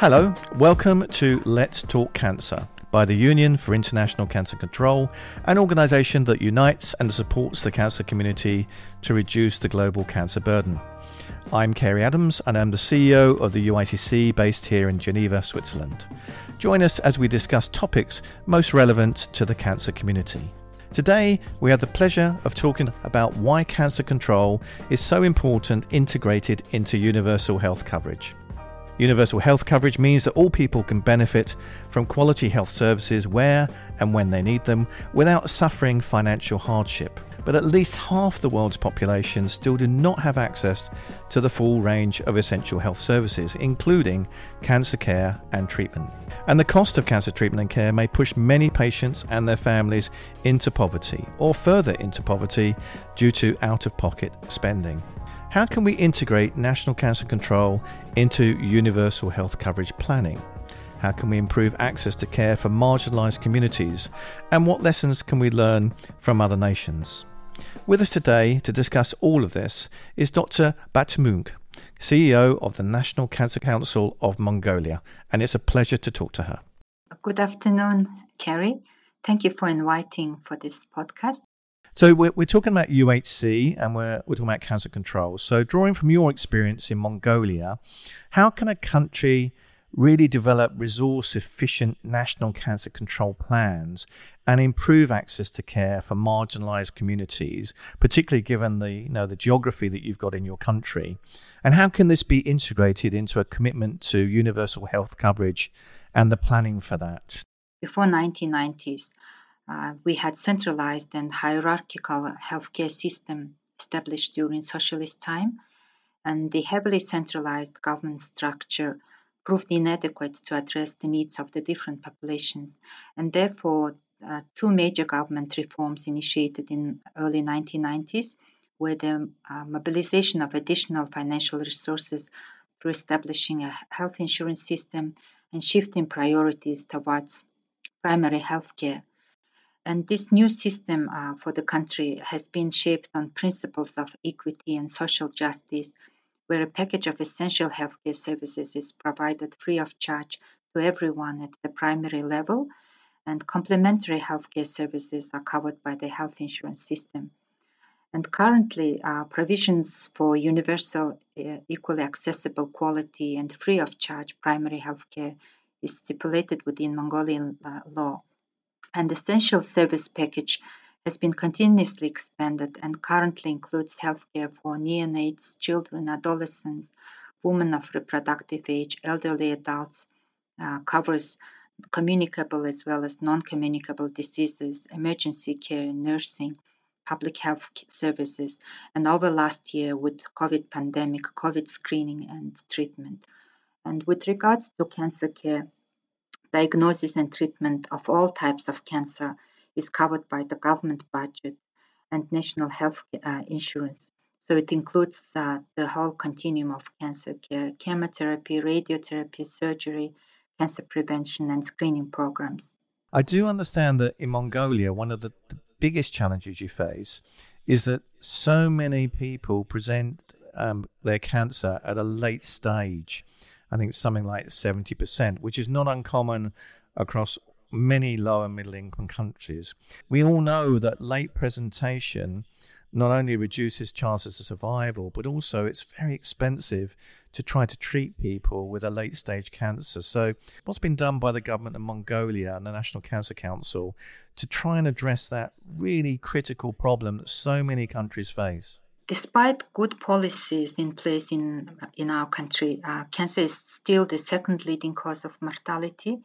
Hello, welcome to Let's Talk Cancer by the Union for International Cancer Control, an organisation that unites and supports the cancer community to reduce the global cancer burden. I'm Cary Adams and I'm the CEO of the UICC based here in Geneva, Switzerland. Join us as we discuss topics most relevant to the cancer community. Today, we have the pleasure of talking about why cancer control is so important integrated into universal health coverage. Universal health coverage means that all people can benefit from quality health services where and when they need them without suffering financial hardship. But at least half the world's population still do not have access to the full range of essential health services, including cancer care and treatment. And the cost of cancer treatment and care may push many patients and their families into poverty or further into poverty due to out of pocket spending. How can we integrate national cancer control into universal health coverage planning? How can we improve access to care for marginalised communities? And what lessons can we learn from other nations? With us today to discuss all of this is Dr. Batmunkh, CEO of the National Cancer Council of Mongolia, and it's a pleasure to talk to her. Good afternoon, Cary. Thank you for inviting for this podcast. So we're, we're talking about UHC and we're, we're talking about cancer control. So drawing from your experience in Mongolia, how can a country really develop resource efficient national cancer control plans and improve access to care for marginalized communities, particularly given the you know the geography that you've got in your country? And how can this be integrated into a commitment to universal health coverage and the planning for that? Before 1990s, uh, we had centralized and hierarchical healthcare system established during socialist time, and the heavily centralized government structure proved inadequate to address the needs of the different populations, and therefore uh, two major government reforms initiated in early 1990s were the uh, mobilization of additional financial resources through establishing a health insurance system and shifting priorities towards primary health care and this new system uh, for the country has been shaped on principles of equity and social justice, where a package of essential healthcare services is provided free of charge to everyone at the primary level, and complementary healthcare services are covered by the health insurance system. And currently, uh, provisions for universal, uh, equally accessible, quality, and free of charge primary healthcare is stipulated within Mongolian uh, law and the essential service package has been continuously expanded and currently includes healthcare for neonates, children, adolescents, women of reproductive age, elderly adults, uh, covers communicable as well as non-communicable diseases, emergency care, nursing, public health services, and over last year with COVID pandemic, COVID screening and treatment. And with regards to cancer care, Diagnosis and treatment of all types of cancer is covered by the government budget and national health uh, insurance. So it includes uh, the whole continuum of cancer care, chemotherapy, radiotherapy, surgery, cancer prevention, and screening programs. I do understand that in Mongolia, one of the, the biggest challenges you face is that so many people present um, their cancer at a late stage. I think something like 70%, which is not uncommon across many lower middle income countries. We all know that late presentation not only reduces chances of survival, but also it's very expensive to try to treat people with a late stage cancer. So, what's been done by the government of Mongolia and the National Cancer Council to try and address that really critical problem that so many countries face? Despite good policies in place in, in our country, uh, cancer is still the second leading cause of mortality,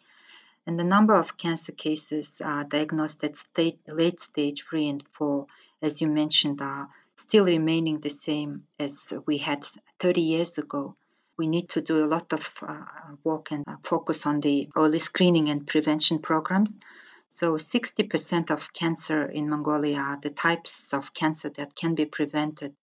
and the number of cancer cases uh, diagnosed at state, late stage 3 and 4, as you mentioned, are still remaining the same as we had 30 years ago. We need to do a lot of uh, work and uh, focus on the early screening and prevention programs so 60% of cancer in Mongolia are the types of cancer that can be prevented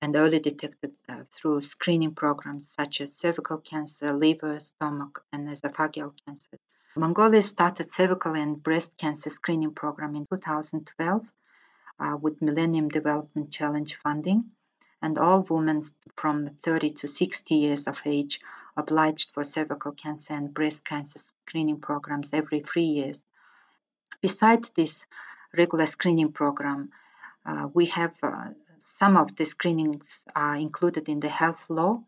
and early detected uh, through screening programs such as cervical cancer, liver, stomach, and esophageal cancer. Mongolia started cervical and breast cancer screening program in 2012 uh, with Millennium Development Challenge funding. and all women from 30 to 60 years of age obliged for cervical cancer and breast cancer screening programs every three years. Besides this regular screening program, uh, we have uh, some of the screenings are included in the health law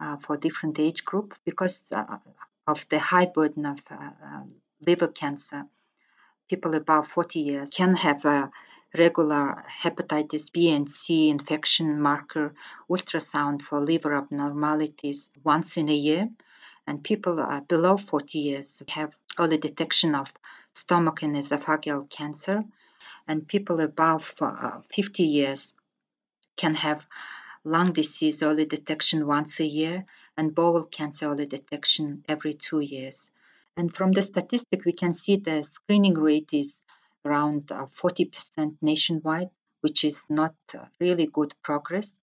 uh, for different age group because uh, of the high burden of uh, uh, liver cancer. People above 40 years can have a regular hepatitis B and C infection marker ultrasound for liver abnormalities once in a year. And people below 40 years have early detection of stomach and esophageal cancer. And people above uh, 50 years can have lung disease early detection once a year and bowel cancer early detection every two years. And from the statistic, we can see the screening rate is around uh, 40% nationwide, which is not uh, really good progress.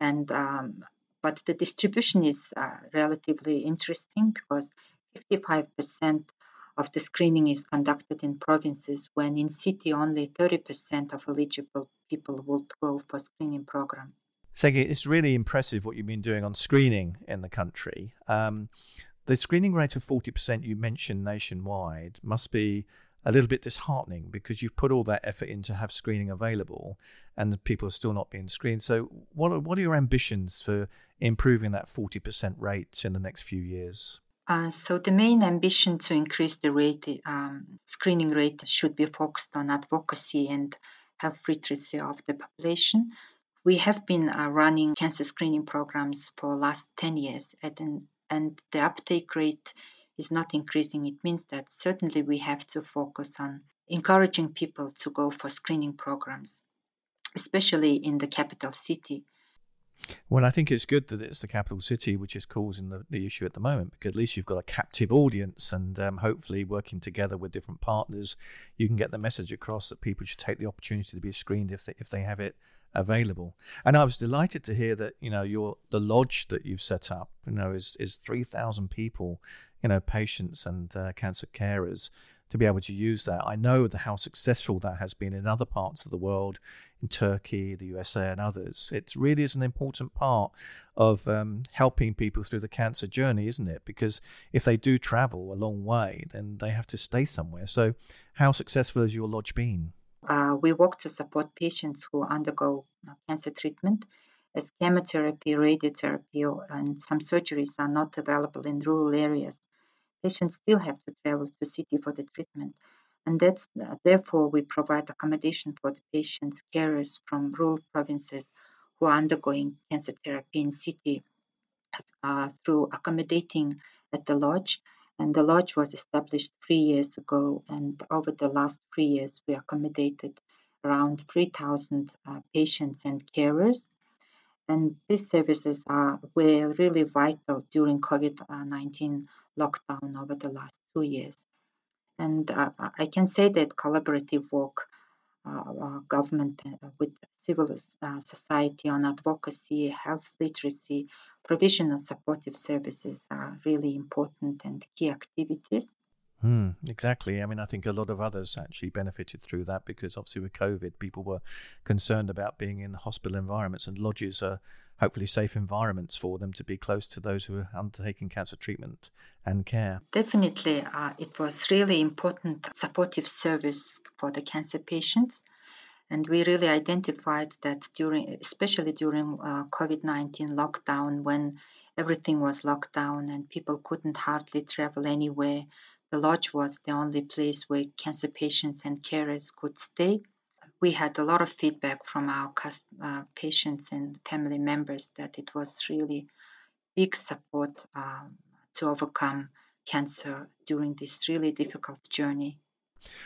And um, but the distribution is uh, relatively interesting because 55% of the screening is conducted in provinces when in city only 30% of eligible people would go for screening program. Segi, it's really impressive what you've been doing on screening in the country. Um, the screening rate of 40% you mentioned nationwide must be a little bit disheartening because you've put all that effort in to have screening available and people are still not being screened. So, what are, what are your ambitions for improving that 40% rate in the next few years? Uh, so the main ambition to increase the rate, um, screening rate, should be focused on advocacy and health literacy of the population. We have been uh, running cancer screening programs for last 10 years, and, and the uptake rate is not increasing. It means that certainly we have to focus on encouraging people to go for screening programs, especially in the capital city well, I think it's good that it's the capital city which is causing the, the issue at the moment because at least you've got a captive audience, and um, hopefully, working together with different partners, you can get the message across that people should take the opportunity to be screened if they, if they have it available. And I was delighted to hear that you know your the lodge that you've set up, you know, is is three thousand people, you know, patients and uh, cancer carers to be able to use that. I know the, how successful that has been in other parts of the world, in Turkey, the USA, and others. It really is an important part of um, helping people through the cancer journey, isn't it? Because if they do travel a long way, then they have to stay somewhere. So, how successful has your lodge been? Uh, we work to support patients who undergo uh, cancer treatment as chemotherapy, radiotherapy, and some surgeries are not available in rural areas patients still have to travel to city for the treatment. And that's uh, therefore we provide accommodation for the patients, carers from rural provinces who are undergoing cancer therapy in city uh, through accommodating at the lodge. And the lodge was established three years ago, and over the last three years, we accommodated around 3,000 uh, patients and carers. And these services are were really vital during COVID-19 lockdown over the last two years. And uh, I can say that collaborative work, uh, government uh, with civil uh, society on advocacy, health literacy, provision of supportive services are really important and key activities. Mm, exactly. I mean, I think a lot of others actually benefited through that because obviously with COVID, people were concerned about being in hospital environments, and lodges are hopefully safe environments for them to be close to those who are undertaking cancer treatment and care. Definitely, uh, it was really important supportive service for the cancer patients. And we really identified that during, especially during uh, COVID 19 lockdown, when everything was locked down and people couldn't hardly travel anywhere, the lodge was the only place where cancer patients and carers could stay. We had a lot of feedback from our uh, patients and family members that it was really big support um, to overcome cancer during this really difficult journey.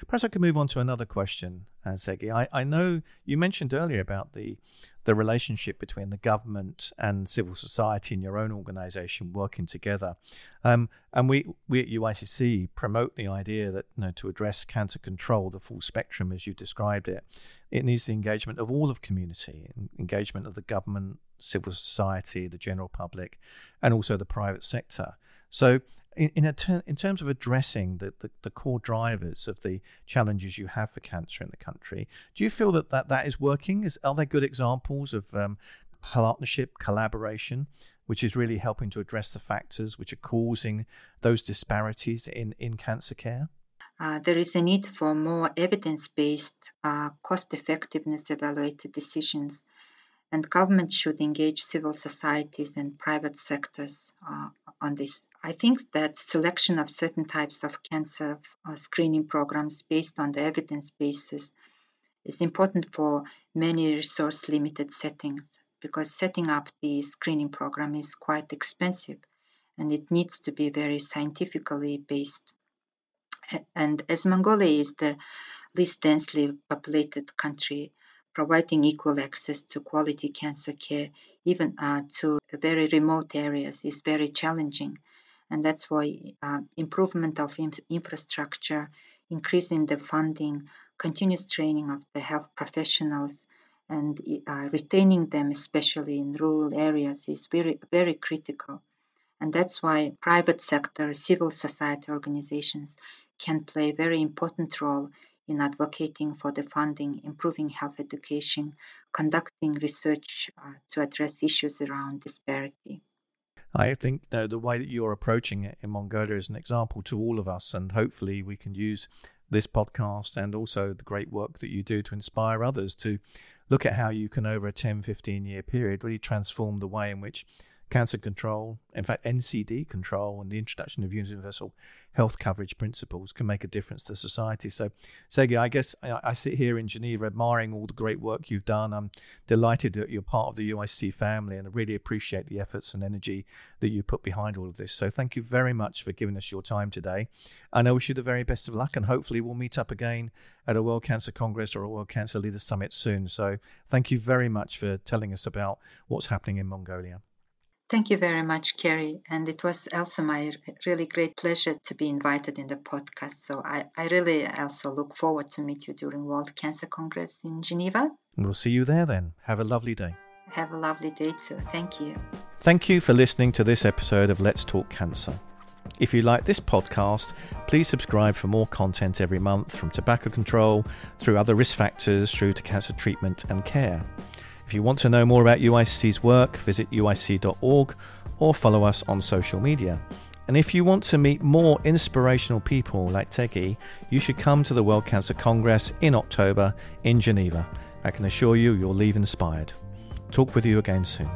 Perhaps I could move on to another question, uh, Segi. I, I know you mentioned earlier about the the relationship between the government and civil society in your own organisation working together, um, and we we at UICC promote the idea that you know to address cancer control, the full spectrum as you described it, it needs the engagement of all of community, engagement of the government, civil society, the general public, and also the private sector. So in, in, ter- in terms of addressing the, the, the, core drivers of the challenges you have for cancer in the country, do you feel that that, that is working? Is, are there good examples of um, partnership, collaboration, which is really helping to address the factors which are causing those disparities in, in cancer care? Uh, there is a need for more evidence based, uh, cost effectiveness evaluated decisions, and governments should engage civil societies and private sectors uh, on this. I think that selection of certain types of cancer uh, screening programs based on the evidence basis is important for many resource limited settings because setting up the screening program is quite expensive and it needs to be very scientifically based. And as Mongolia is the least densely populated country, providing equal access to quality cancer care, even uh, to very remote areas, is very challenging. And that's why uh, improvement of infrastructure, increasing the funding, continuous training of the health professionals, and uh, retaining them, especially in rural areas, is very, very critical. And that's why private sector, civil society organizations can play a very important role in advocating for the funding, improving health education, conducting research uh, to address issues around disparity. I think you know, the way that you're approaching it in Mongolia is an example to all of us, and hopefully we can use this podcast and also the great work that you do to inspire others to look at how you can, over a 10, 15 year period, really transform the way in which cancer control, in fact, NCD control, and the introduction of universal health coverage principles can make a difference to society. So, Sergey, I guess I, I, sit here in Geneva admiring all the great work you've done. I'm delighted that you're part of the UICC family and I really appreciate the efforts and energy that you put behind all of this. So, thank you very much for giving us your time today. And I wish you the very best of luck and hopefully we'll meet up again at a World Cancer Congress or a World Cancer Leaders Summit soon. So, thank you very much for telling us about what's happening in Mongolia. Thank you very much, Cary. And it was also my really great pleasure to be invited in the podcast. So I, I really also look forward to meet you during World Cancer Congress in Geneva. We'll see you there then. Have a lovely day. Have a lovely day too. Thank you. Thank you for listening to this episode of Let's Talk Cancer. If you like this podcast, please subscribe for more content every month from tobacco control through other risk factors through to cancer treatment and care. If you want to know more about UICC's work, visit uicc.org or follow us on social media. And if you want to meet more inspirational people like Tegi, you should come to the World Cancer Congress in October in Geneva. I can assure you, you'll leave inspired. Talk with you again soon.